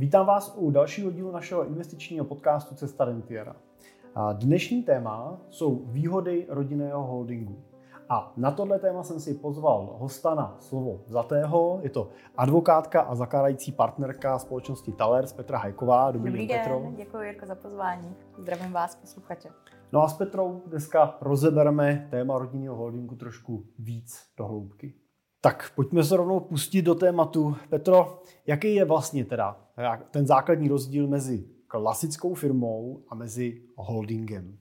Vítám vás u dalšího dílu našeho investičního podcastu Cesta Rentiera. Dnešní téma jsou výhody rodinného holdingu. A na tohle téma jsem si pozval hosta na slovo zatého. Je to advokátka a zakládající partnerka společnosti Talers Petra Hajková. Dobrý, Dobrý den, Petro. děkuji Jirko za pozvání. Zdravím vás, posluchače. No a s Petrou dneska rozebereme téma rodinného holdingu trošku víc do hloubky. Tak pojďme se rovnou pustit do tématu. Petro, jaký je vlastně teda ten základní rozdíl mezi klasickou firmou a mezi holdingem?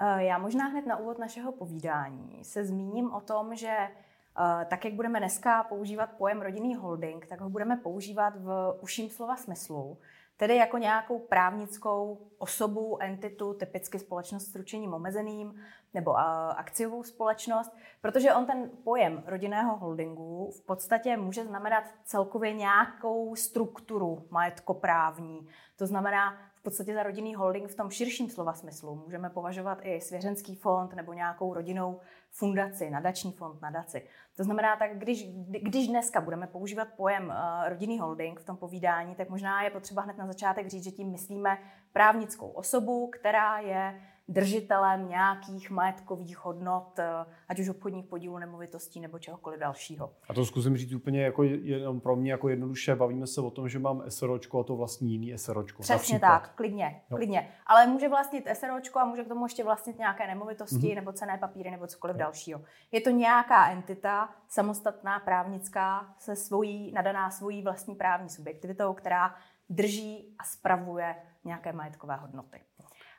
Eh, já možná hned na úvod našeho povídání se zmíním o tom, že eh, tak, jak budeme dneska používat pojem rodinný holding, tak ho budeme používat v uším slova smyslu, tedy jako nějakou právnickou osobu, entitu, typicky společnost s ručením omezeným nebo akciovou společnost, protože on ten pojem rodinného holdingu v podstatě může znamenat celkově nějakou strukturu majetkoprávní. To znamená, v podstatě za rodinný holding v tom širším slova smyslu můžeme považovat i svěřenský fond nebo nějakou rodinnou fundaci, nadační fond, nadaci. To znamená, tak když, když dneska budeme používat pojem uh, rodinný holding v tom povídání, tak možná je potřeba hned na začátek říct, že tím myslíme právnickou osobu, která je držitelem nějakých majetkových hodnot, eh, ať už obchodních podílů, nemovitostí nebo čehokoliv dalšího. A to zkusím říct úplně jako jenom pro mě jako jednoduše. Bavíme se o tom, že mám SROčko a to vlastní jiný SROčko. Přesně například. tak, klidně, jo. klidně. Ale může vlastnit SROčko a může k tomu ještě vlastnit nějaké nemovitosti mm-hmm. nebo cené papíry nebo cokoliv jo. dalšího. Je to nějaká entita, samostatná právnická, se svojí, nadaná svojí vlastní právní subjektivitou, která drží a spravuje nějaké majetkové hodnoty.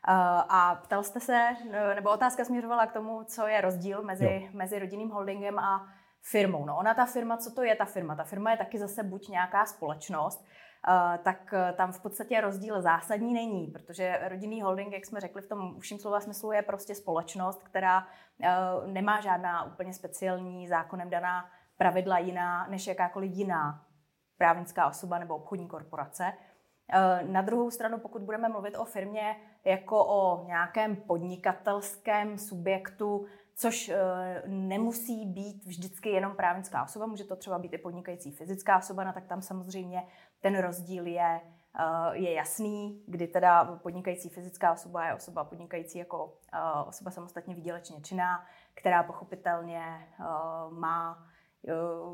Eh, a ptal jste se, eh, nebo otázka směřovala k tomu, co je rozdíl mezi, mezi rodinným holdingem a firmou. No ona ta firma, co to je ta firma? Ta firma je taky zase buď nějaká společnost, Uh, tak tam v podstatě rozdíl zásadní není, protože rodinný holding, jak jsme řekli v tom užším slova smyslu, je prostě společnost, která nemá žádná úplně speciální zákonem daná pravidla jiná než jakákoliv jiná právnická osoba nebo obchodní korporace. Eh, na druhou stranu, pokud budeme mluvit o firmě jako o nějakém podnikatelském subjektu, což eh, nemusí být vždycky jenom právnická osoba, může to třeba být i podnikající fyzická osoba, no tak tam samozřejmě ten rozdíl je, eh, je jasný, kdy teda podnikající fyzická osoba je osoba podnikající jako osoba samostatně výdělečně činná, která pochopitelně má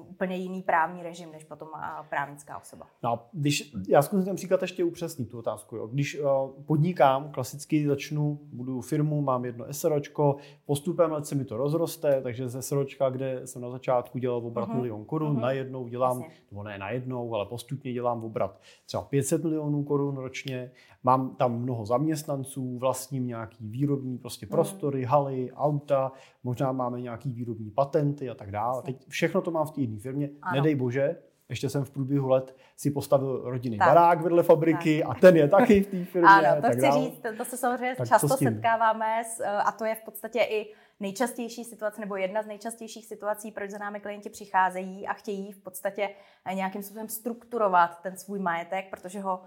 úplně jiný právní režim než potom právnická osoba. No, když, já zkusím ten příklad ještě upřesnit tu otázku. Jo. Když uh, podnikám, klasicky začnu, budu firmu, mám jedno SROčko, postupem let se mi to rozroste, takže ze SROčka, kde jsem na začátku dělal obrat uh-huh. milion korun, uh-huh. najednou dělám, Jasně. nebo ne najednou, ale postupně dělám obrat třeba 500 milionů korun ročně, mám tam mnoho zaměstnanců, vlastním nějaký výrobní prostě prostory, uh-huh. haly, auta, možná máme nějaký výrobní patenty a tak dále. Teď všechno to mám v té jedné firmě. Ano. Nedej bože, ještě jsem v průběhu let si postavil rodinný tak. barák vedle fabriky tak. a ten je taky v té firmě. Ano, to chci dál. říct, to, to se samozřejmě tak často setkáváme s, a to je v podstatě i nejčastější situace nebo jedna z nejčastějších situací, proč za námi klienti přicházejí a chtějí v podstatě nějakým způsobem strukturovat ten svůj majetek, protože ho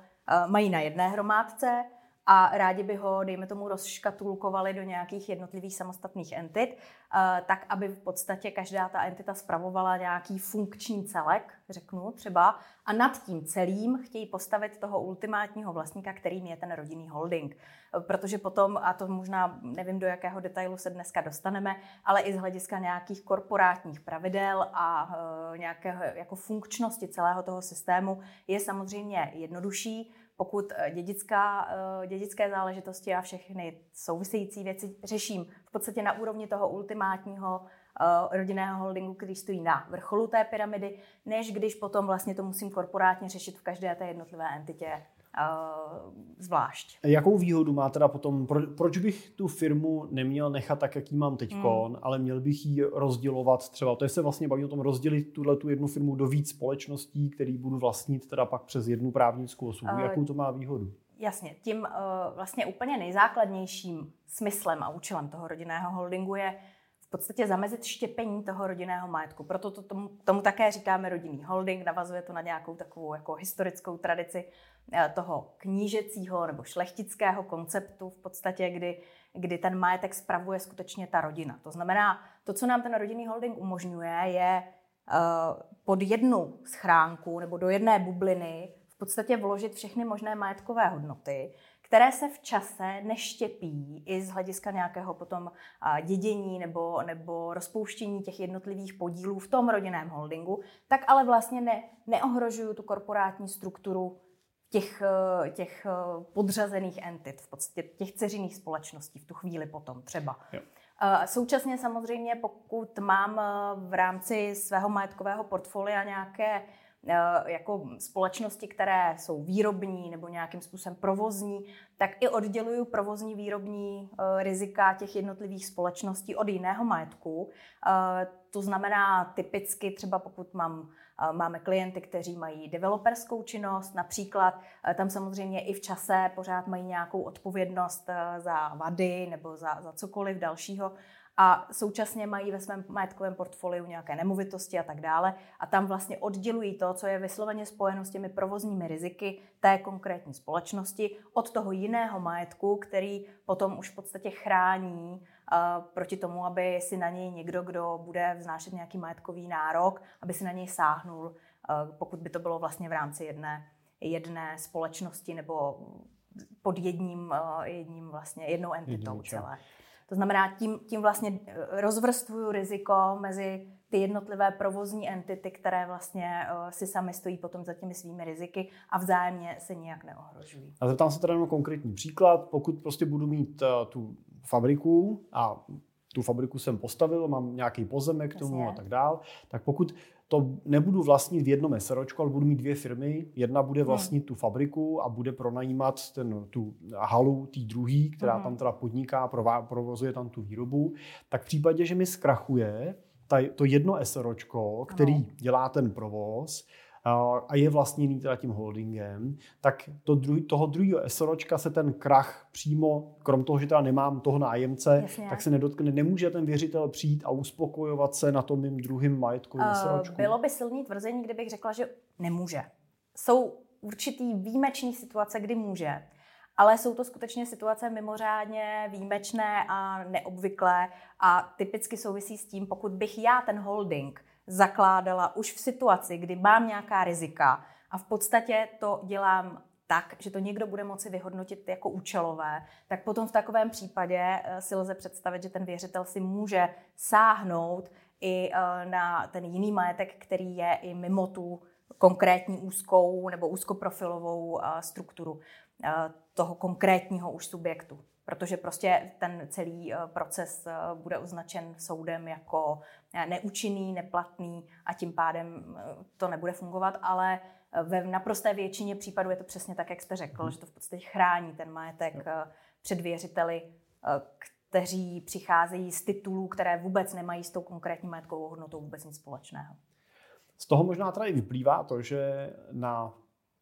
mají na jedné hromádce, a rádi by ho, dejme tomu, rozškatulkovali do nějakých jednotlivých samostatných entit, eh, tak aby v podstatě každá ta entita spravovala nějaký funkční celek, řeknu třeba, a nad tím celým chtějí postavit toho ultimátního vlastníka, kterým je ten rodinný holding. Eh, protože potom, a to možná nevím, do jakého detailu se dneska dostaneme, ale i z hlediska nějakých korporátních pravidel a eh, nějaké jako funkčnosti celého toho systému je samozřejmě jednodušší, pokud eh, dědická, eh, dědické záležitosti a všechny související věci řeším. V podstatě na úrovni toho ultimátního eh, rodinného holdingu, který stojí na vrcholu té pyramidy, než když potom vlastně to musím korporátně řešit v každé té jednotlivé entitě zvlášť. Jakou výhodu má teda potom, pro, proč bych tu firmu neměl nechat tak, jaký mám teď, hmm. ale měl bych ji rozdělovat třeba, to je se vlastně baví o tom rozdělit tuhle tu jednu firmu do víc společností, který budu vlastnit teda pak přes jednu právnickou osobu. Uh, Jakou to má výhodu? Jasně, tím uh, vlastně úplně nejzákladnějším smyslem a účelem toho rodinného holdingu je v podstatě zamezit štěpení toho rodinného majetku. Proto to tomu, tomu také říkáme rodinný holding, navazuje to na nějakou takovou jako historickou tradici toho knížecího nebo šlechtického konceptu v podstatě, kdy, kdy ten majetek spravuje skutečně ta rodina. To znamená, to, co nám ten rodinný holding umožňuje, je uh, pod jednu schránku nebo do jedné bubliny podstatě vložit všechny možné majetkové hodnoty, které se v čase neštěpí i z hlediska nějakého potom dědění nebo, nebo rozpouštění těch jednotlivých podílů v tom rodinném holdingu, tak ale vlastně ne, neohrožuju tu korporátní strukturu těch, e, těch e, podřazených entit, v podstatě těch ceřiných společností v tu chvíli potom třeba. Jo. E, současně samozřejmě, pokud mám v rámci svého majetkového portfolia nějaké Eh, jako společnosti, které jsou výrobní nebo nějakým způsobem provozní, tak i odděluju provozní výrobní eh, rizika těch jednotlivých společností od jiného majetku. Eh, to znamená typicky třeba pokud mám Máme klienty, kteří mají developerskou činnost, například tam samozřejmě i v čase pořád mají nějakou odpovědnost za vady nebo za, za cokoliv dalšího. A současně mají ve svém majetkovém portfoliu nějaké nemovitosti a tak dále. A tam vlastně oddělují to, co je vysloveně spojeno s těmi provozními riziky té konkrétní společnosti od toho jiného majetku, který potom už v podstatě chrání proti tomu, aby si na něj někdo, kdo bude vznášet nějaký majetkový nárok, aby si na něj sáhnul, uh, pokud by to bylo vlastně v rámci jedné, jedné společnosti nebo pod jedním, uh, jedním vlastně, jednou entitou Jedním celé. To znamená, tím, tím vlastně eh, rozvrstvuju riziko mezi ty jednotlivé provozní entity, které vlastně uh, si sami stojí potom za těmi svými riziky a vzájemně se nijak neohrožují. A zeptám se teda na konkrétní příklad. Pokud prostě budu mít uh, tu fabriku a tu fabriku jsem postavil, mám nějaký pozemek k tomu Jasně. a tak dál, tak pokud to nebudu vlastnit v jednom SROčku, ale budu mít dvě firmy. Jedna bude hmm. vlastnit tu fabriku a bude pronajímat ten, tu halu té druhý, která hmm. tam teda podniká, provozuje tam tu výrobu. Tak v případě, že mi zkrachuje ta, to jedno SROčko, který dělá ten provoz, a je vlastněný teda tím holdingem, tak to druhý, toho druhého SROčka se ten krach přímo, krom toho, že teda nemám toho nájemce, Jasně. tak se nedotkne. Nemůže ten věřitel přijít a uspokojovat se na tom mým druhým majetkovým uh, SROčku? Bylo by silný tvrzení, kdybych řekla, že nemůže. Jsou určitý výjimečný situace, kdy může. Ale jsou to skutečně situace mimořádně výjimečné a neobvyklé a typicky souvisí s tím, pokud bych já ten holding zakládala už v situaci, kdy mám nějaká rizika a v podstatě to dělám tak, že to někdo bude moci vyhodnotit jako účelové, tak potom v takovém případě eh, si lze představit, že ten věřitel si může sáhnout i eh, na ten jiný majetek, který je i mimo tu konkrétní úzkou nebo úzkoprofilovou eh, strukturu toho konkrétního už subjektu protože prostě ten celý eh, proces eh, bude označen soudem jako eh, neúčinný, neplatný a tím pádem to nebude fungovat, ale ve naprosté většině případů je to přesně tak, jak jste řekl, mm. že to v podstatě chrání ten majetek před věřiteli, kteří přicházejí z titulů, které vůbec nemají s tou konkrétní majetkovou hodnotou vůbec nic společného. Z toho možná tady vyplývá to, že na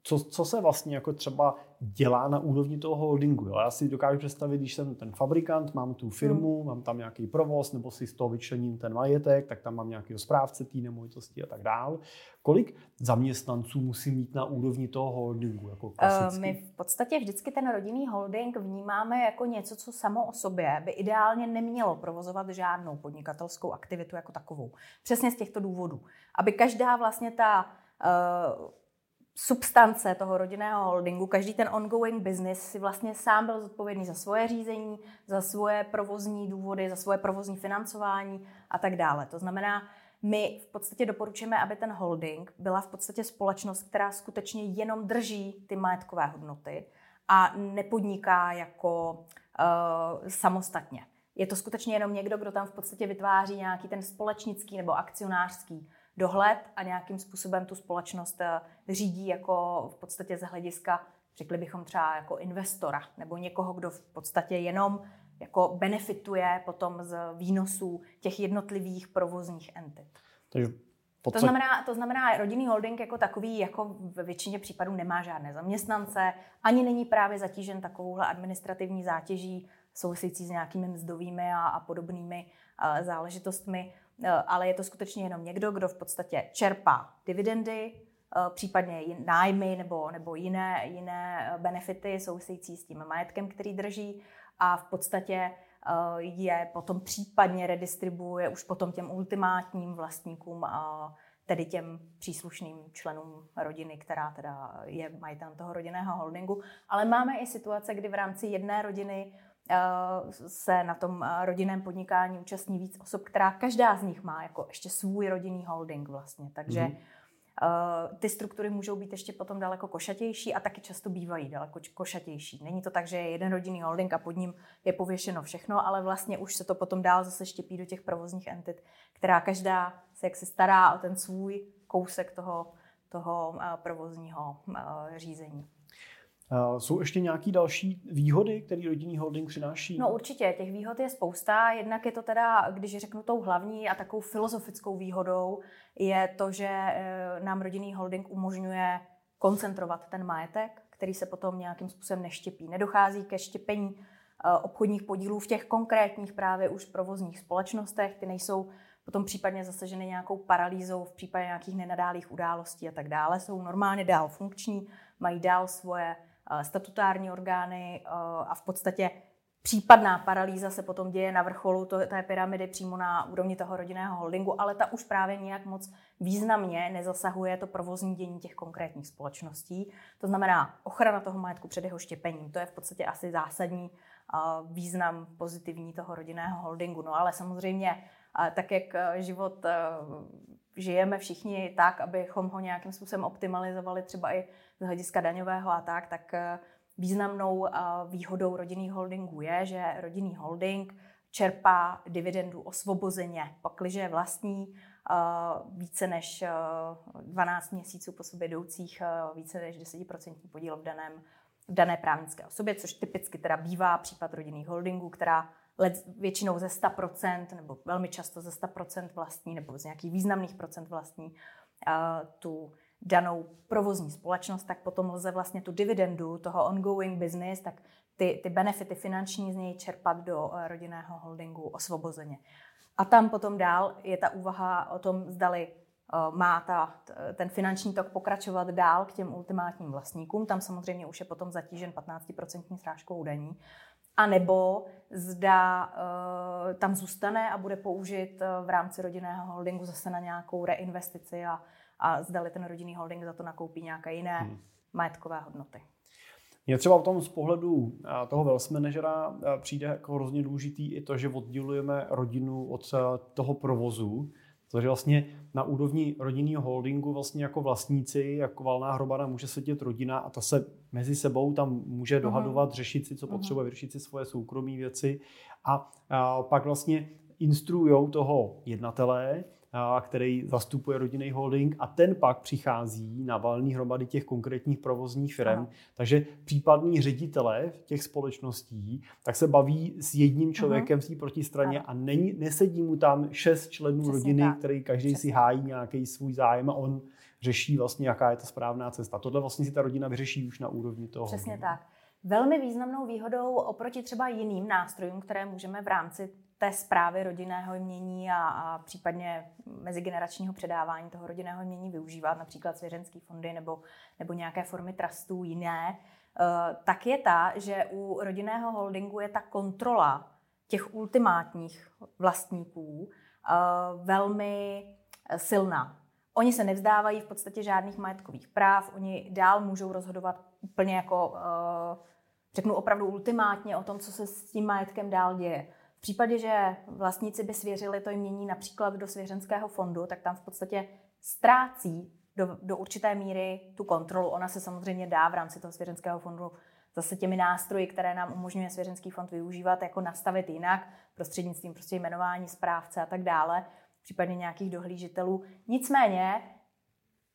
co, co se vlastně jako třeba dělá na úrovni toho holdingu. Jo? Já si dokážu představit, když jsem ten fabrikant, mám tu firmu, hmm. mám tam nějaký provoz, nebo si z toho vyčlením ten majetek, tak tam mám nějakého správce té nemovitosti a tak dál. Kolik zaměstnanců musí mít na úrovni toho holdingu? Jako uh, my v podstatě vždycky ten rodinný holding vnímáme jako něco, co samo o sobě by ideálně nemělo provozovat žádnou podnikatelskou aktivitu jako takovou. Přesně z těchto důvodů. Aby každá vlastně ta uh, substance toho rodinného holdingu, každý ten ongoing business si vlastně sám byl zodpovědný za svoje řízení, za svoje provozní důvody, za svoje provozní financování a tak dále. To znamená, my v podstatě doporučujeme, aby ten holding byla v podstatě společnost, která skutečně jenom drží ty majetkové hodnoty a nepodniká jako uh, samostatně. Je to skutečně jenom někdo, kdo tam v podstatě vytváří nějaký ten společnický nebo akcionářský dohled a nějakým způsobem tu společnost eh, řídí jako v podstatě z hlediska, řekli bychom třeba jako investora nebo někoho, kdo v podstatě jenom jako benefituje potom z výnosů těch jednotlivých provozních entit. Takže to znamená, to znamená, rodinný holding jako takový jako ve většině případů nemá žádné zaměstnance, ani není právě zatížen takovouhle administrativní zátěží související s nějakými mzdovými a, a podobnými uh, záležitostmi. Eh, ale je to skutečně jenom někdo, kdo v podstatě čerpá dividendy, eh, případně nájmy nebo, nebo jiné, jiné eh, benefity související s tím majetkem, který drží a v podstatě je potom případně redistribuje už potom těm ultimátním vlastníkům tedy těm příslušným členům rodiny, která teda je majitelem toho rodinného holdingu. Ale máme i situace, kdy v rámci jedné rodiny se na tom eh, rodinném podnikání účastní víc osob, která každá z nich má jako ještě svůj rodinný holding vlastně. Takže mm-hmm Eh, ty struktury můžou být ještě potom daleko košatější a taky často bývají daleko košatější. Není to tak, že je jeden rodinný holding a pod ním je pověšeno všechno, ale vlastně už se to potom dál zase štěpí do těch provozních entit, která každá se jak se stará o ten svůj kousek toho, toho eh, provozního eh, řízení. Uh, jsou ještě nějaké další výhody, které rodinný holding přináší? No určitě, těch výhod je spousta. Jednak je to teda, když řeknu tou hlavní a takovou filozofickou výhodou, je to, že uh, nám rodinný holding umožňuje koncentrovat ten majetek, který se potom nějakým způsobem neštěpí. Nedochází ke štěpení uh, obchodních podílů v těch konkrétních právě už provozních společnostech. Ty nejsou potom případně zasaženy nějakou paralýzou v případě nějakých nenadálých událostí a tak dále. Jsou normálně dál funkční, mají dál svoje Eh, statutární orgány eh, a v podstatě případná paralýza se potom děje na vrcholu té pyramidy přímo na úrovni toho rodinného holdingu, ale ta už právě nějak moc významně nezasahuje to provozní dění těch konkrétních společností. To znamená ochrana toho majetku před jeho štěpením. To je v podstatě asi zásadní eh, význam pozitivní toho rodinného holdingu. No ale samozřejmě tak, jak život žijeme všichni tak, abychom ho nějakým způsobem optimalizovali třeba i z hlediska daňového a tak, tak eh, významnou eh, výhodou rodinných holdingů je, že rodinný holding čerpá dividendu osvobozeně, pakliže je vlastní eh, více než 12 měsíců po sobě jdoucích více než 10% podíl v, daném, v dané právnické osobě, což typicky teda bývá případ rodinných holdingů, která let, většinou ze 100% nebo velmi často ze 100% vlastní nebo z nějakých významných procent vlastní tu danou provozní společnost, tak potom lze vlastně tu dividendu toho ongoing business, tak ty, ty benefity finanční z něj čerpat do eh, rodinného holdingu osvobozeně. A tam potom dál je ta úvaha o tom, zdali eh, má ta, ten finanční tok pokračovat dál k těm ultimátním vlastníkům. Tam samozřejmě už je potom zatížen 15% srážkou daní. A nebo zda uh, tam zůstane a bude použit uh, v rámci rodinného holdingu zase na nějakou reinvestici a a zdali ten rodinný holding za to nakoupí nějaké jiné hmm. majetkové hodnoty. Mně třeba v tom z pohledu toho wealth managera přijde jako hrozně důležitý i to, že oddělujeme rodinu od toho provozu, takže vlastně na úrovni rodinného holdingu vlastně jako vlastníci, jako valná hromada může sedět rodina a ta se mezi sebou tam může mhm. dohadovat, uh-huh. řešit si, co uh-huh. potřebuje, vyřešit si svoje soukromé věci a, a pak vlastně instruujou toho jednatele, který zastupuje rodinný holding a ten pak přichází na valný hromady těch konkrétních provozních firm. Aha. Takže případní ředitele těch společností tak se baví s jedním člověkem v té protistraně a není, nesedí mu tam šest členů Přesně rodiny, tak. který každý Přesně si hájí nějaký svůj zájem a on řeší vlastně, jaká je ta správná cesta. Tohle vlastně si ta rodina vyřeší už na úrovni toho. Přesně holdingu. tak. Velmi významnou výhodou oproti třeba jiným nástrojům, které můžeme v rámci té zprávy rodinného jmění a, a případně mezigeneračního předávání toho rodinného jmění využívat, například svěřenské fondy nebo, nebo nějaké formy trustů jiné, eh, tak je ta, že u rodinného holdingu je ta kontrola těch ultimátních vlastníků eh, velmi silná. Oni se nevzdávají v podstatě žádných majetkových práv, oni dál můžou rozhodovat úplně jako, eh, řeknu opravdu ultimátně o tom, co se s tím majetkem dál děje. V případě, že vlastníci by svěřili to jmění například do svěřenského fondu, tak tam v podstatě ztrácí do, do určité míry tu kontrolu. Ona se samozřejmě dá v rámci toho svěřenského fondu zase těmi nástroji, které nám umožňuje svěřenský fond využívat, jako nastavit jinak, prostřednictvím prostě jmenování správce a tak dále, případně nějakých dohlížitelů. Nicméně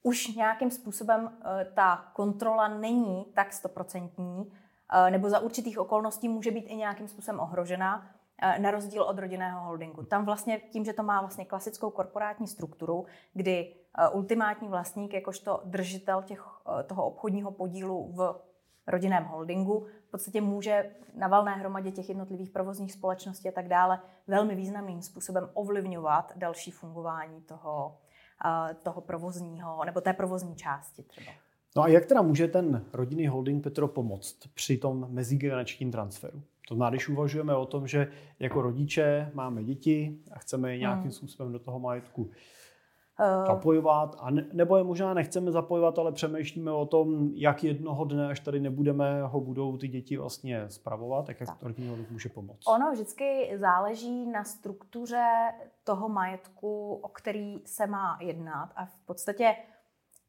už nějakým způsobem eh, ta kontrola není tak stoprocentní, eh, nebo za určitých okolností může být i nějakým způsobem ohrožena, na rozdíl od rodinného holdingu. Tam vlastně tím, že to má vlastně klasickou korporátní strukturu, kdy eh, ultimátní vlastník, jakožto držitel těch, eh, toho obchodního podílu v rodinném holdingu, v podstatě může na valné hromadě těch jednotlivých provozních společností a tak dále velmi významným způsobem ovlivňovat další fungování toho, toho provozního, nebo té provozní části třeba. No a jak teda může ten rodinný holding Petro pomoct při tom mezigeneračním transferu? To znamená, když uvažujeme o tom, že jako rodiče máme děti a chceme je nějakým hmm. způsobem do toho majetku uh, zapojovat, a ne, nebo je možná nechceme zapojovat, ale přemýšlíme o tom, jak jednoho dne, až tady nebudeme, ho budou ty děti vlastně spravovat, jak tak. rodinný může pomoct. Ono vždycky záleží na struktuře toho majetku, o který se má jednat a v podstatě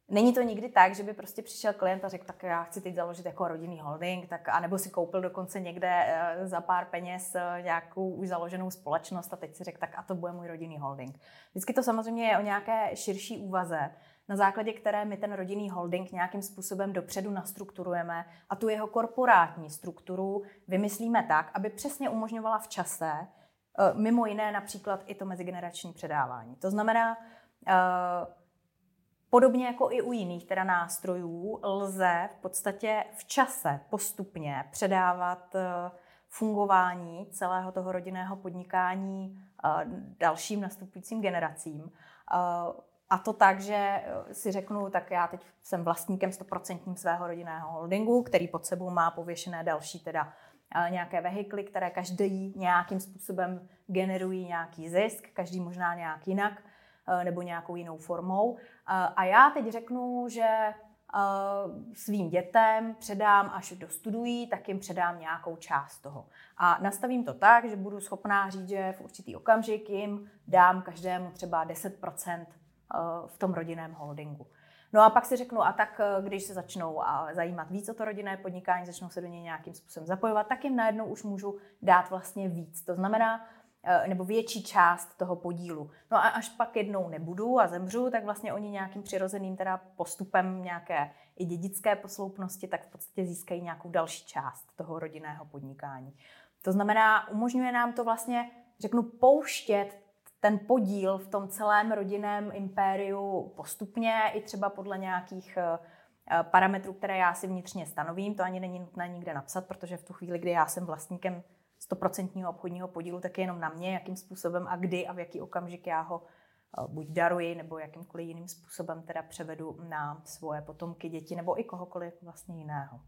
Není to nikdy tak, že by prostě přišel klient a řekl, tak já chci teď založit jako rodinný holding, tak, anebo si koupil dokonce někde eh, za pár peněz eh, nějakou už založenou společnost a teď si řekl, tak a to bude můj rodinný holding. Vždycky to samozřejmě je o nějaké širší úvaze, na základě které my ten rodinný holding nějakým způsobem dopředu nastrukturujeme a tu jeho korporátní strukturu vymyslíme tak, aby přesně umožňovala v čase eh, mimo jiné například i to mezigenerační předávání. To znamená, Podobně jako i u jiných teda nástrojů lze v podstatě v čase postupně předávat eh, fungování celého toho rodinného podnikání eh, dalším nastupujícím generacím. Eh, a to tak, že si řeknu, tak já teď jsem vlastníkem stoprocentním svého rodinného holdingu, který pod sebou má pověšené další teda nějaké vehikly, které každý nějakým způsobem generují nějaký zisk, každý možná nějak jinak nebo nějakou jinou formou. A já teď řeknu, že svým dětem předám, až dostudují, tak jim předám nějakou část toho. A nastavím to tak, že budu schopná říct, že v určitý okamžik jim dám každému třeba 10% v tom rodinném holdingu. No a pak si řeknu, a tak když se začnou zajímat víc o to rodinné podnikání, začnou se do něj nějakým způsobem zapojovat, tak jim najednou už můžu dát vlastně víc. To znamená, Eh, nebo větší část toho podílu. No a až pak jednou nebudu a zemřu, tak vlastně oni nějakým přirozeným teda postupem nějaké i dědické posloupnosti, tak v podstatě získají nějakou další část toho rodinného podnikání. To znamená, umožňuje nám to vlastně, řeknu, pouštět ten podíl v tom celém rodinném impériu postupně, i třeba podle nějakých eh, parametrů, které já si vnitřně stanovím. To ani není nutné nikde napsat, protože v tu chvíli, kdy já jsem vlastníkem stoprocentního obchodního podílu, tak je jenom na mě, jakým způsobem a kdy a v jaký okamžik já ho eh, buď daruji, nebo jakýmkoliv jiným způsobem teda převedu na svoje potomky, děti, nebo i kohokoliv vlastně jiného.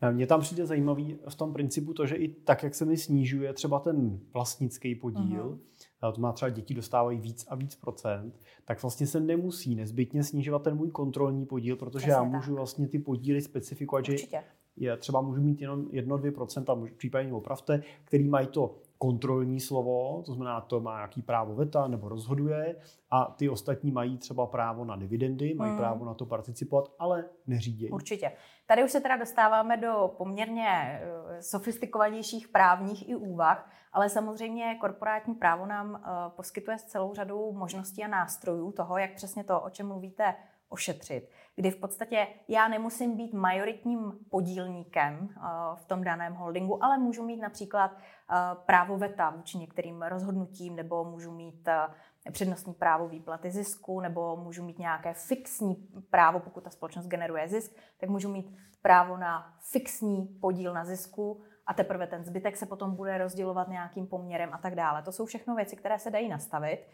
Eh, mně tam přijde zajímavý v tom principu to, že i tak, jak se mi snižuje třeba ten vlastnický podíl, uh-huh. to má třeba děti dostávají víc a víc procent, tak vlastně se nemusí nezbytně snižovat ten můj kontrolní podíl, protože Přesně já můžu tak. vlastně ty podíly specifikovat, Určitě. že je třeba můžu mít jenom 1-2%, případně opravte, který mají to kontrolní slovo, to znamená, to má nějaký právo veta nebo rozhoduje a ty ostatní mají třeba právo na dividendy, mají hmm. právo na to participovat, ale neřídí. Určitě. Tady už se teda dostáváme do poměrně eh, sofistikovanějších právních i úvah, ale samozřejmě korporátní právo nám eh, poskytuje celou řadu možností a nástrojů toho, jak přesně to, o čem mluvíte, ošetřit, kdy v podstatě já nemusím být majoritním podílníkem eh, v tom daném holdingu, ale můžu mít například eh, právo veta vůči některým rozhodnutím, nebo můžu mít eh, přednostní právo výplaty zisku, nebo můžu mít nějaké fixní právo, pokud ta společnost generuje zisk, tak můžu mít právo na fixní podíl na zisku a teprve ten zbytek se potom bude rozdělovat nějakým poměrem a tak dále. To jsou všechno věci, které se dají nastavit.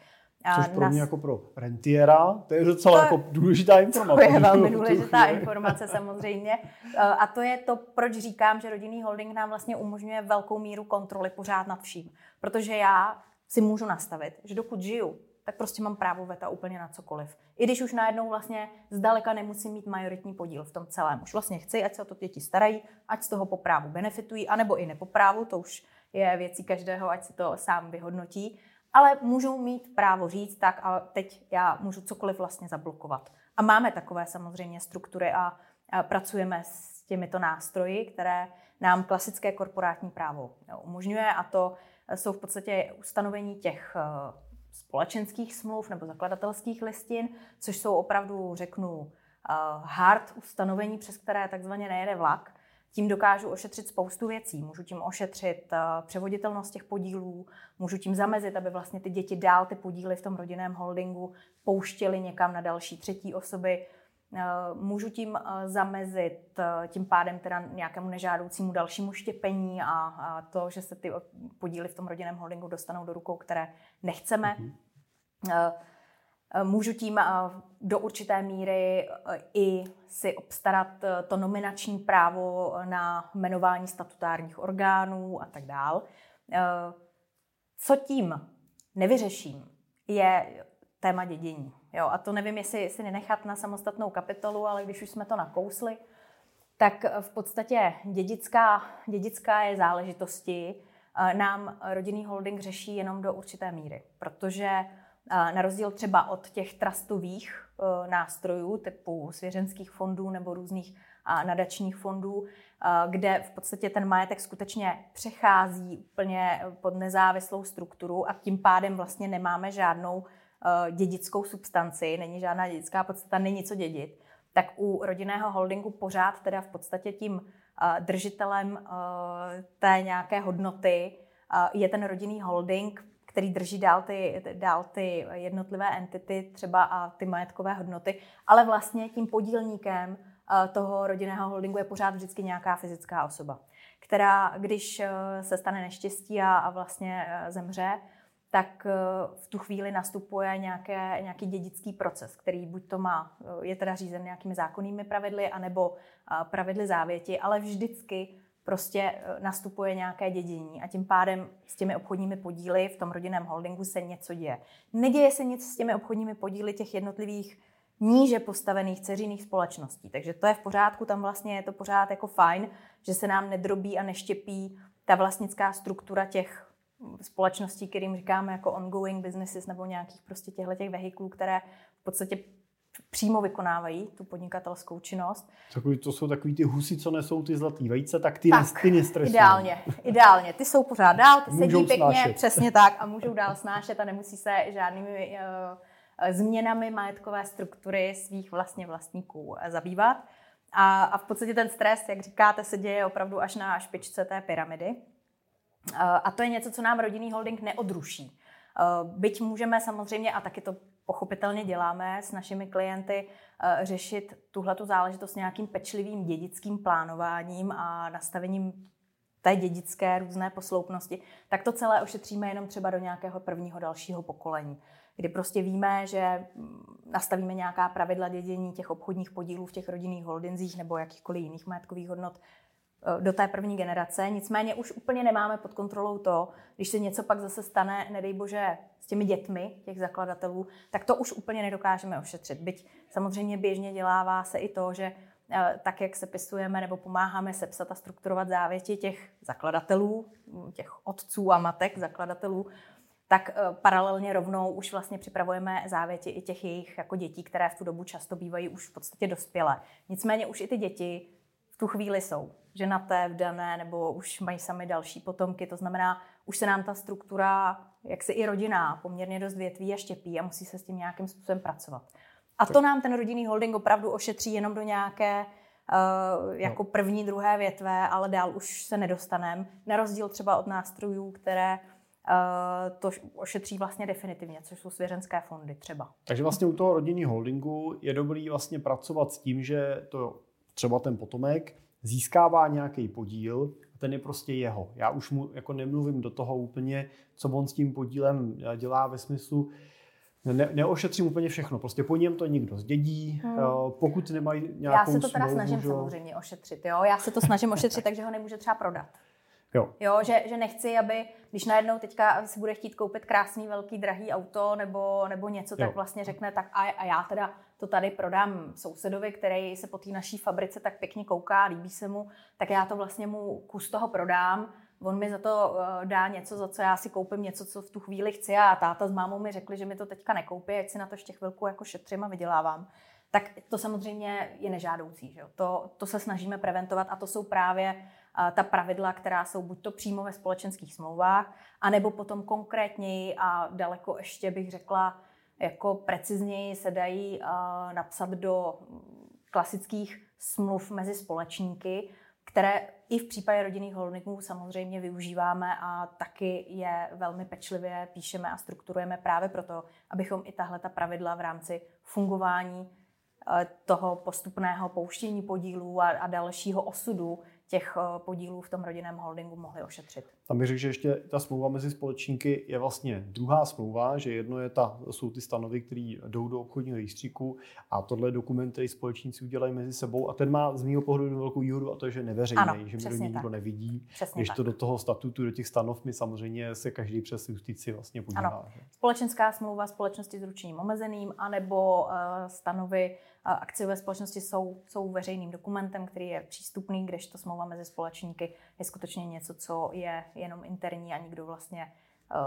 Což pro mě jako pro rentiera, to je docela to, jako důležitá informace. To je velmi důležitá informace samozřejmě. A to je to, proč říkám, že rodinný holding nám vlastně umožňuje velkou míru kontroly pořád nad vším. Protože já si můžu nastavit, že dokud žiju, tak prostě mám právo veta úplně na cokoliv. I když už najednou vlastně zdaleka nemusím mít majoritní podíl v tom celém. Už vlastně chci, ať se o to děti starají, ať z toho po právu benefitují, anebo i nepoprávu, to už je věcí každého, ať si to sám vyhodnotí ale můžou mít právo říct, tak a teď já můžu cokoliv vlastně zablokovat. A máme takové samozřejmě struktury a, a pracujeme s těmito nástroji, které nám klasické korporátní právo umožňuje a to jsou v podstatě ustanovení těch eh, společenských smluv nebo zakladatelských listin, což jsou opravdu, řeknu, eh, hard ustanovení, přes které takzvaně nejede vlak, tím dokážu ošetřit spoustu věcí. Můžu tím ošetřit uh, převoditelnost těch podílů, můžu tím zamezit, aby vlastně ty děti dál ty podíly v tom rodinném holdingu pouštěly někam na další třetí osoby. Uh, můžu tím uh, zamezit tím pádem teda nějakému nežádoucímu dalšímu štěpení a, a to, že se ty podíly v tom rodinném holdingu dostanou do rukou, které nechceme. Mm-hmm. Eh, můžu tím eh, do určité míry eh, i si obstarat to nominační právo na jmenování statutárních orgánů a tak dál. Co tím nevyřeším, je téma dědění. Jo, a to nevím, jestli si nenechat na samostatnou kapitolu, ale když už jsme to nakousli, tak v podstatě dědická, dědická je záležitosti nám rodinný holding řeší jenom do určité míry, protože na rozdíl třeba od těch trustových e, nástrojů typu svěřenských fondů nebo různých nadačních fondů, kde v podstatě ten majetek skutečně přechází úplně pod nezávislou strukturu a tím pádem vlastně nemáme žádnou e, dědickou substanci, není žádná dědická podstata, není co dědit, tak u rodinného holdingu pořád teda v podstatě tím e, držitelem té nějaké hodnoty je ten rodinný holding, který drží dál ty, dál ty jednotlivé entity třeba a ty majetkové hodnoty, ale vlastně tím podílníkem eh, toho rodinného holdingu je pořád vždycky nějaká fyzická osoba, která, když eh, se stane neštěstí a, a vlastně eh, zemře, tak v tu chvíli nastupuje nějaké, nějaký dědický proces, který buď to má, je teda řízen nějakými zákonnými pravidly, anebo pravidly závěti, ale vždycky prostě eh, nastupuje nějaké dědění a tím pádem s těmi obchodními podíly v tom rodinném holdingu se něco děje. Neděje se nic s těmi obchodními podíly těch jednotlivých níže postavených ceřiných společností. Takže to je v pořádku, tam vlastně je to pořád jako fajn, že se nám nedrobí a neštěpí ta vlastnická struktura těch společností, kterým říkáme jako ongoing businesses nebo nějakých prostě těchto těch vehiklů, které v podstatě přímo vykonávají tu podnikatelskou činnost. Takový, to jsou takový ty husy, co nesou ty zlatý vejce, tak ty, tak, ty nestresují. Ideálně, ideálně. Ty jsou pořád dál, ty můžou sedí pěkně, snášet. přesně tak a můžou dál snášet a nemusí se žádnými uh, změnami majetkové struktury svých vlastně vlastníků eh, zabývat. A, a v podstatě ten stres, jak říkáte, se děje opravdu až na špičce té pyramidy. Uh, a to je něco, co nám rodinný holding neodruší. Byť můžeme samozřejmě, a taky to pochopitelně děláme s našimi klienty, eh, řešit tuhle záležitost nějakým pečlivým dědickým plánováním a nastavením té dědické různé posloupnosti, tak to celé ošetříme jenom třeba do nějakého prvního dalšího pokolení, kdy prostě víme, že mm, nastavíme nějaká pravidla dědění těch obchodních podílů v těch rodinných holdinzích nebo jakýchkoliv jiných majetkových hodnot do té první generace. Nicméně už úplně nemáme pod kontrolou to, když se něco pak zase stane, nedej bože, s těmi dětmi těch zakladatelů, tak to už úplně nedokážeme ošetřit. Byť samozřejmě běžně dělává se i to, že eh, tak, jak se pisujeme nebo pomáháme sepsat a strukturovat závěti těch zakladatelů, těch otců a matek zakladatelů, tak eh, paralelně rovnou už vlastně připravujeme závěti i těch jejich jako dětí, které v tu dobu často bývají už v podstatě dospělé. Nicméně už i ty děti v tu chvíli jsou ženaté, vdané, nebo už mají sami další potomky. To znamená, už se nám ta struktura, jak se i rodina, poměrně dost větví a štěpí a musí se s tím nějakým způsobem pracovat. A to nám ten rodinný holding opravdu ošetří jenom do nějaké uh, jako no. první, druhé větve, ale dál už se nedostaneme. Na rozdíl třeba od nástrojů, které uh, to ošetří vlastně definitivně, což jsou svěřenské fondy třeba. Takže vlastně u toho rodinného holdingu je dobrý vlastně pracovat s tím, že to třeba ten potomek získává nějaký podíl a ten je prostě jeho. Já už mu jako nemluvím do toho úplně, co on s tím podílem dělá ve smyslu, ne, neošetřím úplně všechno. Prostě po něm to někdo zdědí, hmm. pokud nemají nějakou Já se to teda smlouvu, snažím že... samozřejmě ošetřit. Jo? Já se to snažím ošetřit, takže ho nemůže třeba prodat. Jo. jo že, že nechci, aby, když najednou teďka si bude chtít koupit krásný, velký, drahý auto nebo, nebo něco, jo. tak vlastně řekne, tak a, a já teda to tady prodám sousedovi, který se po té naší fabrice tak pěkně kouká, líbí se mu, tak já to vlastně mu kus toho prodám, on mi za to uh, dá něco, za co já si koupím něco, co v tu chvíli chci a táta s mámou mi řekli, že mi to teďka nekoupí, ať si na to ještě chvilku jako šetřím a vydělávám. Tak to samozřejmě je nežádoucí. Že? To, to se snažíme preventovat a to jsou právě uh, ta pravidla, která jsou buď to přímo ve společenských smlouvách, anebo potom konkrétněji a daleko ještě bych řekla jako precizněji se dají napsat do klasických smluv mezi společníky, které i v případě rodinných holdingů samozřejmě využíváme a taky je velmi pečlivě píšeme a strukturujeme právě proto, abychom i tahle ta pravidla v rámci fungování toho postupného pouštění podílů a, a dalšího osudu těch eh, podílů v tom rodinném holdingu mohli ošetřit. Tam bych řekl, že ještě ta smlouva mezi společníky je vlastně druhá smlouva, že jedno je ta, jsou ty stanovy, které jdou do obchodního rejstříku a tohle je dokument, který společníci udělají mezi sebou a ten má z mého pohledu velkou výhodu a to je, že neveřejný, ano, že do nikdo tak. nevidí. Přesně když tak. to do toho statutu, do těch stanov, my samozřejmě se každý přes justici vlastně podívá. Ano. Společenská smlouva společnosti s ručením omezeným anebo uh, stanovy akciové společnosti jsou, jsou veřejným dokumentem, který je přístupný, kdežto smlouva mezi společníky je skutečně něco, co je jenom interní a nikdo vlastně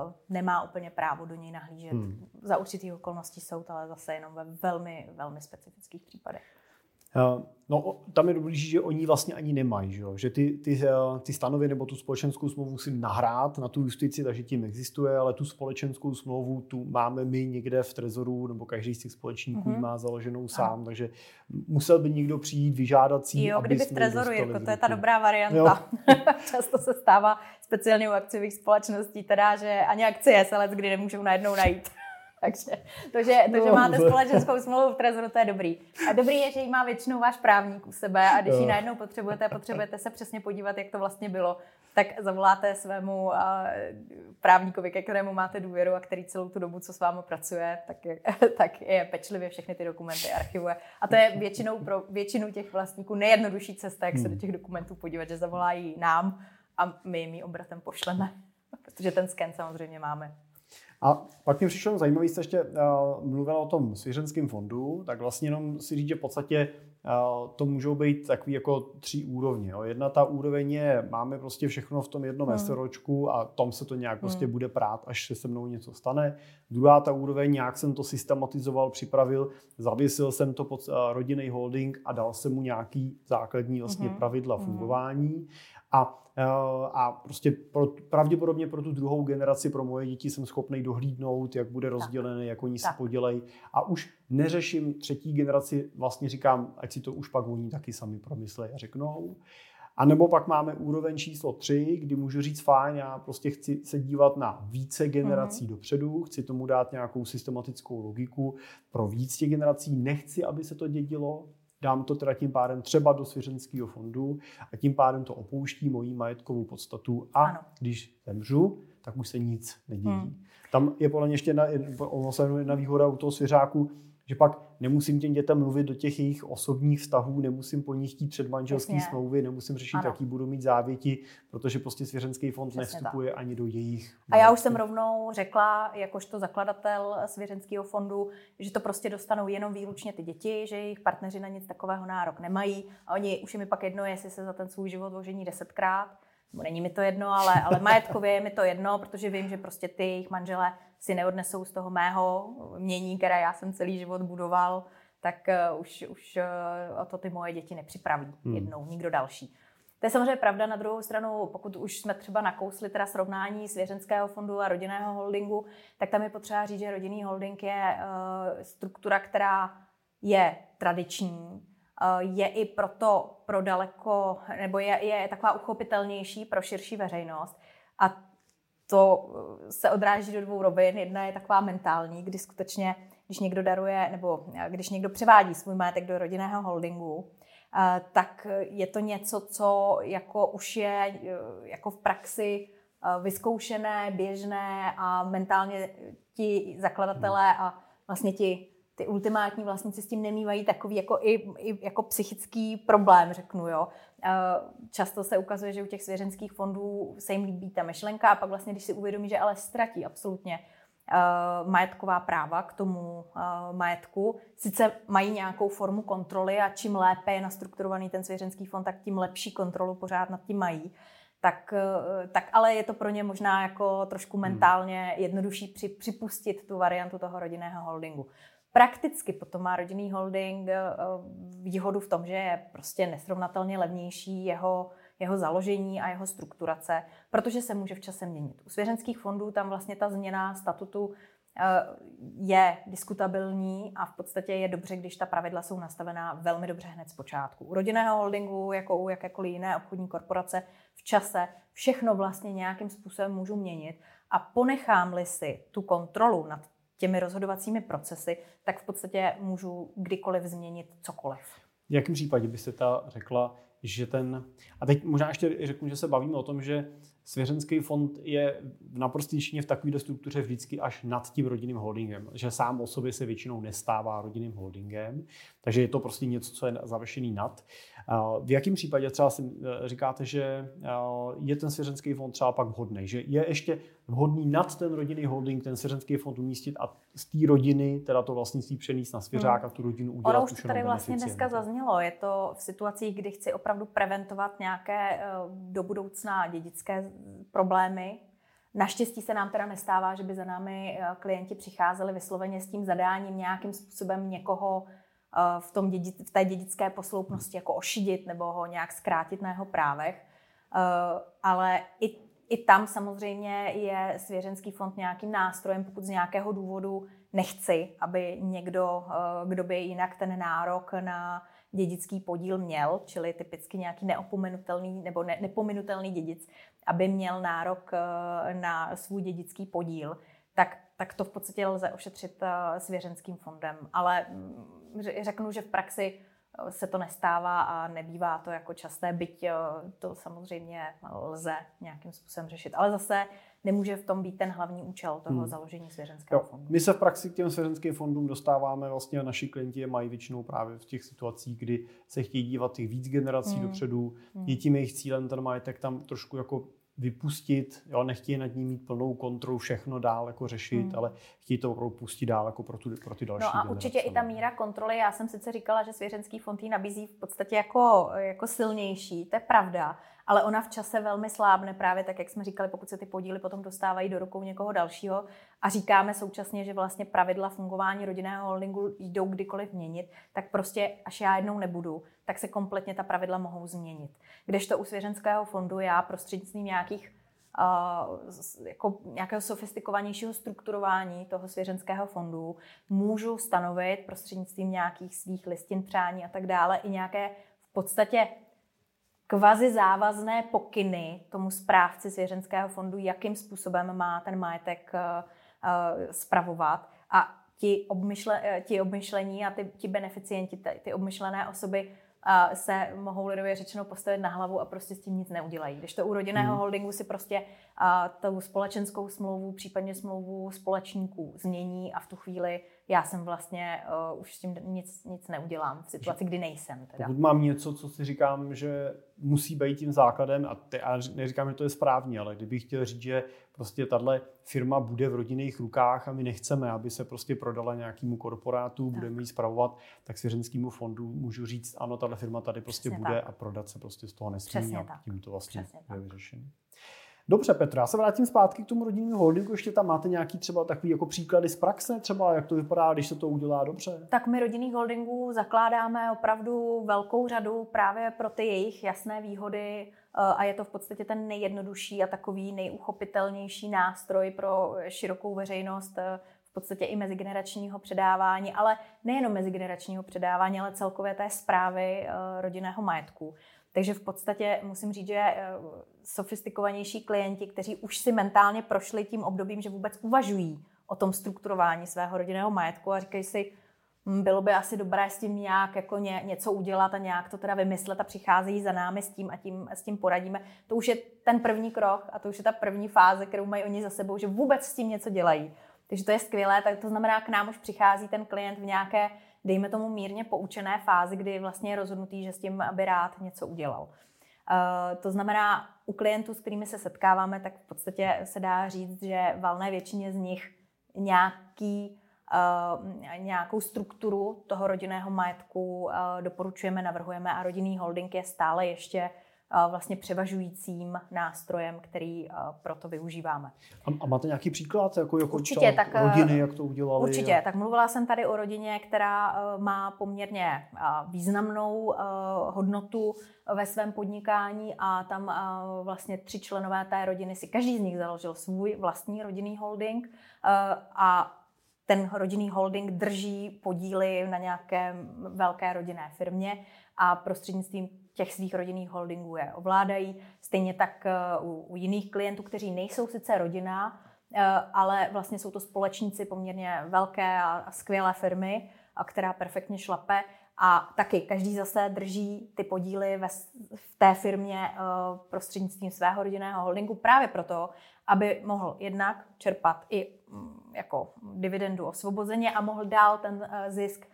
uh, nemá úplně právo do něj nahlížet. Hmm. Za určitých okolností jsou to ale zase jenom ve velmi, velmi specifických případech. No, tam je důležité, že oni vlastně ani nemají, že, že ty, ty, eh, ty stanovy nebo tu společenskou smlouvu musím nahrát na tu justici, takže tím existuje, ale tu společenskou smlouvu tu máme my někde v trezoru, nebo každý z těch společníků mm-hmm. má založenou sám, a. takže musel by někdo přijít vyžádat si, Jo, kdyby v trezoru, Jirko, to je ta dobrá varianta. Často se stává speciálně u akciových společností, teda, že ani akcie se let kdy nemůžou najednou najít. Takže to, že, to, že no, máte společenskou smlouvu v Trezoru, to je dobrý. A dobrý je, že ji má většinou váš právník u sebe a když ji najednou potřebujete, potřebujete se přesně podívat, jak to vlastně bylo, tak zavoláte svému uh, právníkovi, ke kterému máte důvěru a který celou tu dobu, co s vámi pracuje, tak je, tak je pečlivě všechny ty dokumenty archivuje. A to je většinou pro většinu těch vlastníků nejjednodušší cesta, jak se do hmm. těch dokumentů podívat, že zavolají nám a my jim ji obratem pošleme, protože ten sken samozřejmě máme. A pak mi přišlo zajímavé, jste ještě uh, mluvila o tom svěřenském fondu, tak vlastně jenom si říct, že v podstatě uh, to můžou být takový jako tři úrovně. Jo. Jedna ta úroveň je, máme prostě všechno v tom jednom hmm. SROčku a tom se to nějak prostě hmm. bude prát, až se se mnou něco stane. Druhá ta úroveň, nějak jsem to systematizoval, připravil, zavěsil jsem to pod uh, rodinný holding a dal jsem mu nějaký základní vlastně hmm. pravidla hmm. fungování. A Eh, a prostě pro, pravděpodobně pro tu druhou generaci, pro moje děti jsem schopný dohlídnout, jak bude rozdělený, jak oni se podělej. A už neřeším třetí generaci, vlastně říkám, ať si to už pak oni taky sami promyslej a řeknou. A nebo pak máme úroveň číslo 3, kdy můžu říct, fajn, já prostě chci se dívat na více generací mm-hmm. dopředu, chci tomu dát nějakou systematickou logiku pro víc těch generací, nechci, aby se to dědilo, dám to teda tím pádem třeba do svěřenského fondu a tím pádem to opouští moji majetkovou podstatu a ano. když zemřu, tak už se nic nedějí. Hmm. Tam je podle mě ještě jedna, jedna výhoda u toho svěřáku, že pak nemusím těm dětem mluvit do těch jejich osobních vztahů, nemusím po nich chtít předmanželské smlouvy, nemusím řešit, ano. jaký budou mít závěti, protože prostě svěřenský fond Přesně nevstupuje tak. ani do jejich. A já už jsem rovnou řekla, jakožto zakladatel svěřenského fondu, že to prostě dostanou jenom výlučně ty děti, že jejich partneři na nic takového nárok nemají a oni už je mi pak jedno, jestli se za ten svůj život ožení desetkrát, není mi to jedno, ale, ale majetkově je mi to jedno, protože vím, že prostě ty jejich manžele si neodnesou z toho mého mění, které já jsem celý život budoval, tak uh, už, už uh, o to ty moje děti nepřipraví hmm. jednou, nikdo další. To je samozřejmě pravda. Na druhou stranu, pokud už jsme třeba nakousli teda srovnání svěřenského fondu a rodinného holdingu, tak tam je potřeba říct, že rodinný holding je uh, struktura, která je tradiční, je i proto pro daleko, nebo je, je taková uchopitelnější pro širší veřejnost. A to eh, se odráží do dvou rovin. Jedna je taková mentální, kdy skutečně, když někdo daruje, nebo eh, když někdo převádí svůj majetek do rodinného holdingu, eh, tak je to něco, co jako už je jako v praxi vyzkoušené, běžné a mentálně ti zakladatelé a vlastně ti ty ultimátní vlastníci s tím nemývají takový jako i, i jako psychický problém, řeknu, jo. Často se ukazuje, že u těch svěřenských fondů se jim líbí ta myšlenka a pak vlastně, když si uvědomí, že ale ztratí absolutně majetková práva k tomu majetku. Sice mají nějakou formu kontroly a čím lépe je nastrukturovaný ten svěřenský fond, tak tím lepší kontrolu pořád nad tím mají. Tak, tak ale je to pro ně možná jako trošku hmm. mentálně jednodušší připustit tu variantu toho rodinného holdingu. Prakticky potom má rodinný holding eh, výhodu v tom, že je prostě nesrovnatelně levnější jeho, jeho založení a jeho strukturace, protože se může v čase měnit. U svěřenských fondů tam vlastně ta změna statutu eh, je diskutabilní a v podstatě je dobře, když ta pravidla jsou nastavená velmi dobře hned z počátku. U rodinného holdingu, jako u jakékoliv jiné obchodní korporace, v čase všechno vlastně nějakým způsobem můžu měnit a ponechám-li si tu kontrolu nad těmi rozhodovacími procesy, tak v podstatě můžu kdykoliv změnit cokoliv. V jakém případě byste ta řekla, že ten, a teď možná ještě řeknu, že se bavíme o tom, že svěřenský fond je v naprosté většině v takové struktuře vždycky až nad tím rodinným holdingem, že sám o sobě se většinou nestává rodinným holdingem, takže je to prostě něco, co je zavěšený nad. V jakém případě třeba si eh, říkáte, že eh, je ten svěřenský fond třeba pak vhodný, že je ještě vhodný nad ten rodinný holding ten svěřenský fond umístit a z té rodiny teda to vlastnictví přenést na svěřák hmm. a tu rodinu udělat Ono už to tady vlastně dneska zaznělo. Je to v situacích, kdy chci opravdu preventovat nějaké eh, do budoucna dědické problémy, Naštěstí se nám teda nestává, že by za námi klienti přicházeli vysloveně s tím zadáním nějakým způsobem někoho v, tom dědi, v té dědické posloupnosti jako ošidit nebo ho nějak zkrátit na jeho právech. Eh, ale i, i tam samozřejmě je svěřenský fond nějakým nástrojem, pokud z nějakého důvodu nechci, aby někdo, eh, kdo by jinak ten nárok na dědický podíl měl, čili typicky nějaký neopomenutelný nebo ne, nepominutelný dědic, aby měl nárok na svůj dědický podíl, tak, tak to v podstatě lze ošetřit svěřenským fondem. Ale mm, řeknu, že v praxi eh, se to nestává a nebývá to jako časté, byť eh, to samozřejmě lze nějakým způsobem řešit. Ale zase nemůže v tom být ten hlavní účel toho hmm. založení svěřenského jo. fondu. My se v praxi k těm svěřenským fondům dostáváme, vlastně naši klienti je mají většinou právě v těch situacích, kdy se chtějí dívat těch víc generací hmm. dopředu. Hmm. Je tím jejich cílem ten majetek tam trošku jako vypustit, jo, nechtějí nad ním mít plnou kontrolu, všechno dál jako řešit, hmm. ale chtějí to opravdu pustit dál jako pro, tu, pro ty další No a generace. určitě i ta míra kontroly, já jsem sice říkala, že svěřenský fond ji nabízí v podstatě jako, jako silnější, to je pravda, ale ona v čase velmi slábne právě tak, jak jsme říkali, pokud se ty podíly potom dostávají do rukou někoho dalšího a říkáme současně, že vlastně pravidla fungování rodinného holdingu jdou kdykoliv měnit, tak prostě až já jednou nebudu, tak se kompletně ta pravidla mohou změnit. Kdežto u svěřenského fondu já prostřednictvím nějakých Uh, jako nějakého sofistikovanějšího strukturování toho svěřenského fondu můžu stanovit prostřednictvím nějakých svých listin přání a tak dále i nějaké v podstatě kvazi závazné pokyny tomu správci svěřenského fondu, jakým způsobem má ten majetek uh, uh, spravovat. A ti, obmyšle, ti obmyšlení a ty, ti beneficienti, ty, ty obmyšlené osoby se mohou lidově řečeno postavit na hlavu a prostě s tím nic neudělají. Když to u rodinného hmm. holdingu si prostě a, tou společenskou smlouvu, případně smlouvu společníků změní a v tu chvíli já jsem vlastně uh, už s tím nic, nic neudělám v situaci, kdy nejsem. Teda. Pokud mám něco, co si říkám, že musí být tím základem, a, te, a neříkám, že to je správně, ale kdybych chtěl říct, že prostě tahle firma bude v rodinných rukách a my nechceme, aby se prostě prodala nějakému korporátu, tak. budeme ji zpravovat, tak svěřenskému fondu můžu říct, ano, tahle firma tady prostě Přesně bude tak. a prodat se prostě z toho nesmí Přesně a tím to vlastně je vyřešení. Dobře, Petra, já se vrátím zpátky k tomu rodinnému holdingu. Ještě tam máte nějaký třeba takový jako příklady z praxe, třeba jak to vypadá, když se to udělá dobře? Tak my rodinných holdingů zakládáme opravdu velkou řadu právě pro ty jejich jasné výhody eh, a je to v podstatě ten nejjednodušší a takový nejuchopitelnější nástroj pro širokou veřejnost eh, v podstatě i mezigeneračního předávání, ale nejenom mezigeneračního předávání, ale celkově té zprávy eh, rodinného majetku. Takže v podstatě musím říct, že eh, sofistikovanější klienti, kteří už si mentálně prošli tím obdobím, že vůbec uvažují o tom strukturování svého rodinného majetku a říkají si, hm, bylo by asi dobré s tím nějak jako ně, něco udělat a nějak to teda vymyslet a přicházejí za námi s tím a tím, s tím poradíme. To už je ten první krok a to už je ta první fáze, kterou mají oni za sebou, že vůbec s tím něco dělají. Takže to je skvělé, tak to znamená, k nám už přichází ten klient v nějaké dejme tomu mírně poučené fázi, kdy vlastně je rozhodnutý, že s tím by rád něco udělal. Uh, to znamená, u klientů, s kterými se setkáváme, tak v podstatě se dá říct, že valné většině z nich nějaký, uh, nějakou strukturu toho rodinného majetku uh, doporučujeme, navrhujeme a rodinný holding je stále ještě vlastně převažujícím nástrojem, který proto využíváme. A, a máte nějaký příklad, jako, jako určitě, tak, rodiny, jak to udělali? Určitě, a... tak mluvila jsem tady o rodině, která má poměrně významnou hodnotu ve svém podnikání a tam vlastně tři členové té rodiny si, každý z nich založil svůj vlastní rodinný holding a ten rodinný holding drží podíly na nějaké velké rodinné firmě a prostřednictvím těch svých rodinných holdingů je ovládají. Stejně tak eh, u, u jiných klientů, kteří nejsou sice rodina, eh, ale vlastně jsou to společníci poměrně velké a, a skvělé firmy, a která perfektně šlape a taky každý zase drží ty podíly ve, v té firmě uh, prostřednictvím svého rodinného holdingu právě proto, aby mohl jednak čerpat i um, jako dividendu osvobozeně a mohl dál ten zisk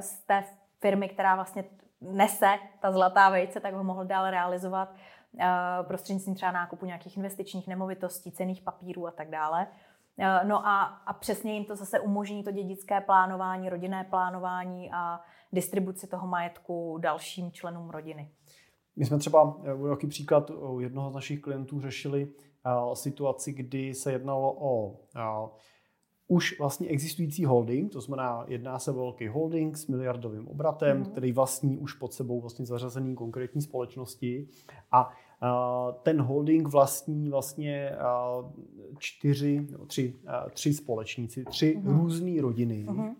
z té firmy, která vlastně nese ta zlatá vejce, tak ho mohl dál realizovat uh, prostřednictvím třeba nákupu nějakých investičních nemovitostí, cených papírů a tak dále. Uh, no a, a přesně jim to zase umožní to dědické plánování, rodinné plánování a distribuci toho majetku dalším členům rodiny. My jsme třeba, jaký příklad u jednoho z našich klientů řešili situaci, kdy se jednalo o už vlastně existující holding, to znamená, jedná se o velký holding s miliardovým obratem, mm. který vlastní už pod sebou vlastně zařazený konkrétní společnosti a ten holding vlastní vlastně čtyři, no, tři, tři společníci, tři mm. různé rodiny. Mm.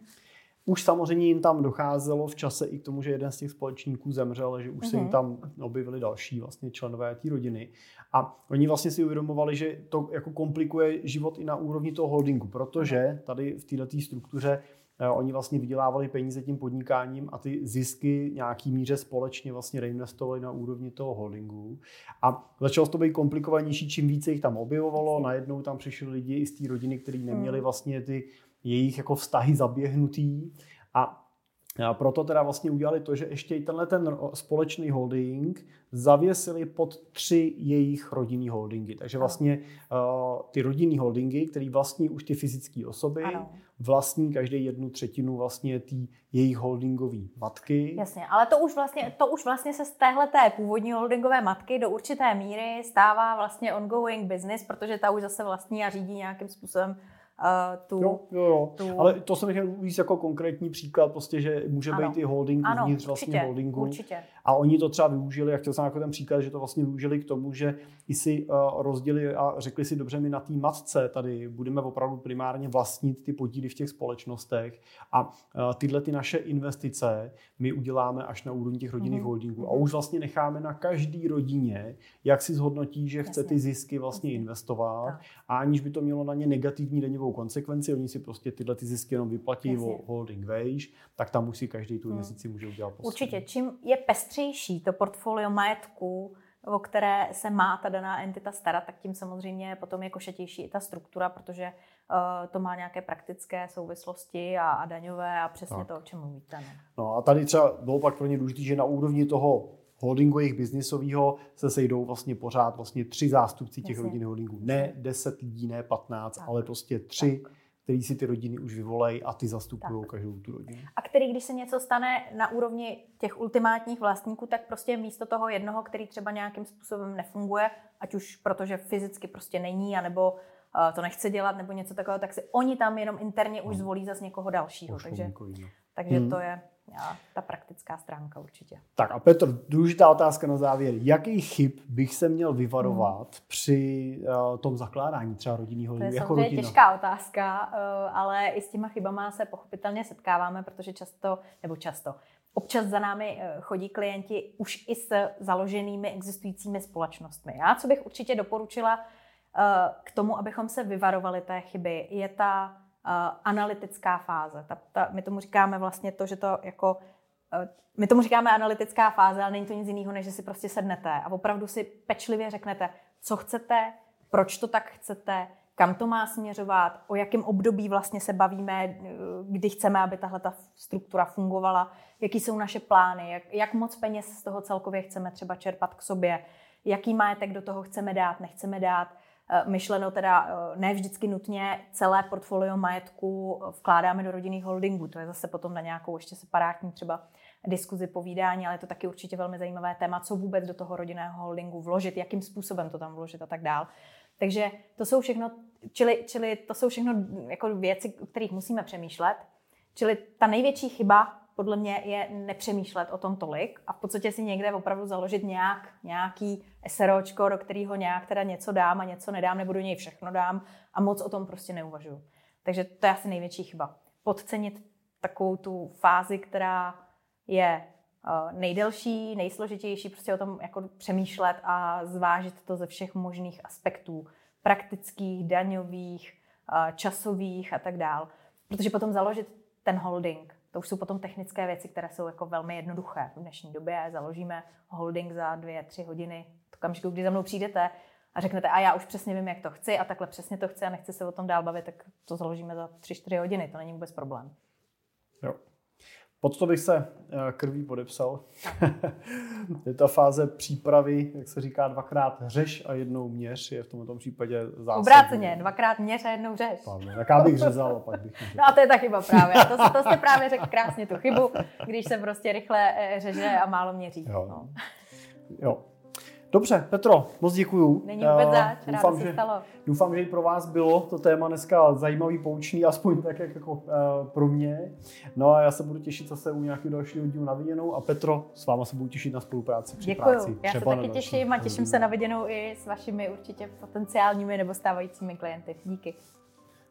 Už samozřejmě jim tam docházelo v čase i k tomu, že jeden z těch společníků zemřel, že už mm-hmm. se jim mhm. tam objevili další vlastně členové té rodiny. A oni vlastně si uvědomovali, že to jako komplikuje život i na úrovni toho holdingu, protože tady v této struktuře eh, oni vlastně vydělávali peníze tím podnikáním a ty zisky nějaký míře společně vlastně reinvestovali na úrovni toho holdingu. A začalo to být komplikovanější, čím více jich tam objevovalo, najednou tam přišli lidi i z té rodiny, kteří neměli hmm. vlastně ty jejich jako vztahy zaběhnutý a a proto teda vlastně udělali to, že ještě i tenhle ten společný holding zavěsili pod tři jejich rodinný holdingy. Takže vlastně uh, ty rodinný holdingy, který vlastní už ty fyzické osoby, ano. vlastní každý jednu třetinu vlastně té jejich holdingové matky. Jasně, ale to už vlastně, to už vlastně se z téhle té původní holdingové matky do určité míry stává vlastně ongoing business, protože ta už zase vlastní a řídí nějakým způsobem tu, jo, jo, jo. Tu... Ale to jsem chtěl víc jako konkrétní příklad, prostě, že může ano. být i holding ano, uvnitř vlastně určitě, holdingu. Určitě. A oni to třeba využili, jak chtěl jsem jako ten příklad, že to vlastně využili k tomu, že i si uh, rozdělili a řekli si, dobře, my na té matce tady budeme opravdu primárně vlastnit ty podíly v těch společnostech a uh, tyhle ty naše investice my uděláme až na úrovni těch rodinných mm-hmm. holdingů. A mhm. už vlastně necháme na každý rodině, jak si zhodnotí, že chce ty zisky vlastně Jasně. investovat a aniž by to mělo na ně negativní daňovou konsekvenci, oni si prostě tyhle ty zisky jenom vyplatí o holding wage, tak tam musí každý tu hmm. investici může udělat po Určitě, čím je pestřejší to portfolio majetku, o které se má ta daná entita starat, tak tím samozřejmě potom je košatější i ta struktura, protože uh, to má nějaké praktické souvislosti a, a daňové a přesně tak. to, o čem mluvíte. No. no a tady třeba bylo pak pro ně důležité, že na úrovni toho holdingu jejich biznisového se sejdou vlastně pořád vlastně tři zástupci těch rodinných holdingů. Ne deset lidí, ne patnáct, ale prostě tři, tak. Který si ty rodiny už vyvolají a ty zastupují každou tu rodinu. A který, když se něco stane na úrovni těch ultimátních vlastníků, tak prostě místo toho jednoho, který třeba nějakým způsobem nefunguje, ať už protože fyzicky prostě není, anebo uh, to nechce dělat, nebo něco takového, tak si oni tam jenom interně už zvolí zase někoho dalšího. takže takže hmm. to je ta praktická stránka určitě. Tak a Petr, důležitá otázka na závěr. Jaký chyb bych se měl vyvarovat hmm. při uh, tom zakládání třeba rodinného To je jako rodina? těžká otázka, uh, ale i s těma chybama se pochopitelně setkáváme, protože často, nebo často, Občas za námi eh, chodí klienti už i s založenými existujícími společnostmi. Já, co bych určitě doporučila k tomu, abychom se vyvarovali té chyby, je ta analytická fáze. Ta, ta, my tomu říkáme vlastně to, že to jako uh, my tomu říkáme analytická fáze, ale není to nic jiného, než že si prostě sednete a opravdu si pečlivě řeknete, co chcete, proč to tak chcete, kam to má směřovat, o jakém období vlastně se bavíme, eh, kdy chceme, aby tahle ta struktura fungovala, jaký jsou naše plány, jak, jak moc peněz z toho celkově chceme třeba čerpat k sobě, jaký majetek do toho chceme dát, nechceme dát, Eh, myšleno teda eh, ne vždycky nutně celé portfolio majetku vkládáme do rodinných holdingů. To je zase potom na nějakou ještě separátní třeba diskuzi, povídání, ale je to taky určitě velmi zajímavé téma, co vůbec do toho rodinného holdingu vložit, jakým způsobem to tam vložit a tak dál. Takže to jsou všechno, čili, čili to jsou všechno jako věci, o kterých musíme přemýšlet. Čili ta největší chyba podle mě je nepřemýšlet o tom tolik a v podstatě si někde opravdu založit nějak, nějaký SROčko, do kterého nějak teda něco dám a něco nedám, nebo do něj všechno dám a moc o tom prostě neuvažuju. Takže to je asi největší chyba. Podcenit takovou tu fázi, která je uh, nejdelší, nejsložitější, prostě o tom jako přemýšlet a zvážit to ze všech možných aspektů, praktických, daňových, uh, časových a tak dál. Protože potom založit ten holding To už jsou potom technické věci, které jsou jako velmi jednoduché. V dnešní době založíme holding za dvě, tři hodiny. To okamžiku, kdy za mnou přijdete a řeknete, a já už přesně vím, jak to chci a takhle přesně to chci a nechci se o tom dál bavit, tak to založíme za tři, čtyři hodiny. To není vůbec problém. Jo. Pod to bych se eh, krví podepsal. je ta fáze přípravy, jak se říká, dvakrát řeš a jednou měř, je v tomto případě zásadní. Obráceně, dvakrát měř a jednou řeš. Pardon, tak já bych řezal, pak bych řešil. No a to je ta chyba právě. To, to jste právě řekl krásně tu chybu, když se prostě rychle eh, řeže a málo měří. Jo. No. jo. Dobře, Petro, moc děkuju. Není vůbec zač, doufám, že, stalo. Doufám, že i pro vás bylo to téma dneska zajímavý, poučný, aspoň tak jak jako uh, pro mě. No a já se budu těšit zase u nějakého dalšího dílu na viděnou a Petro, s váma se budu těšit na spolupráci při Děkuju. práci. Já se taky těším a těším se na viděnou i s vašimi určitě potenciálními nebo stávajícími klienty. Díky.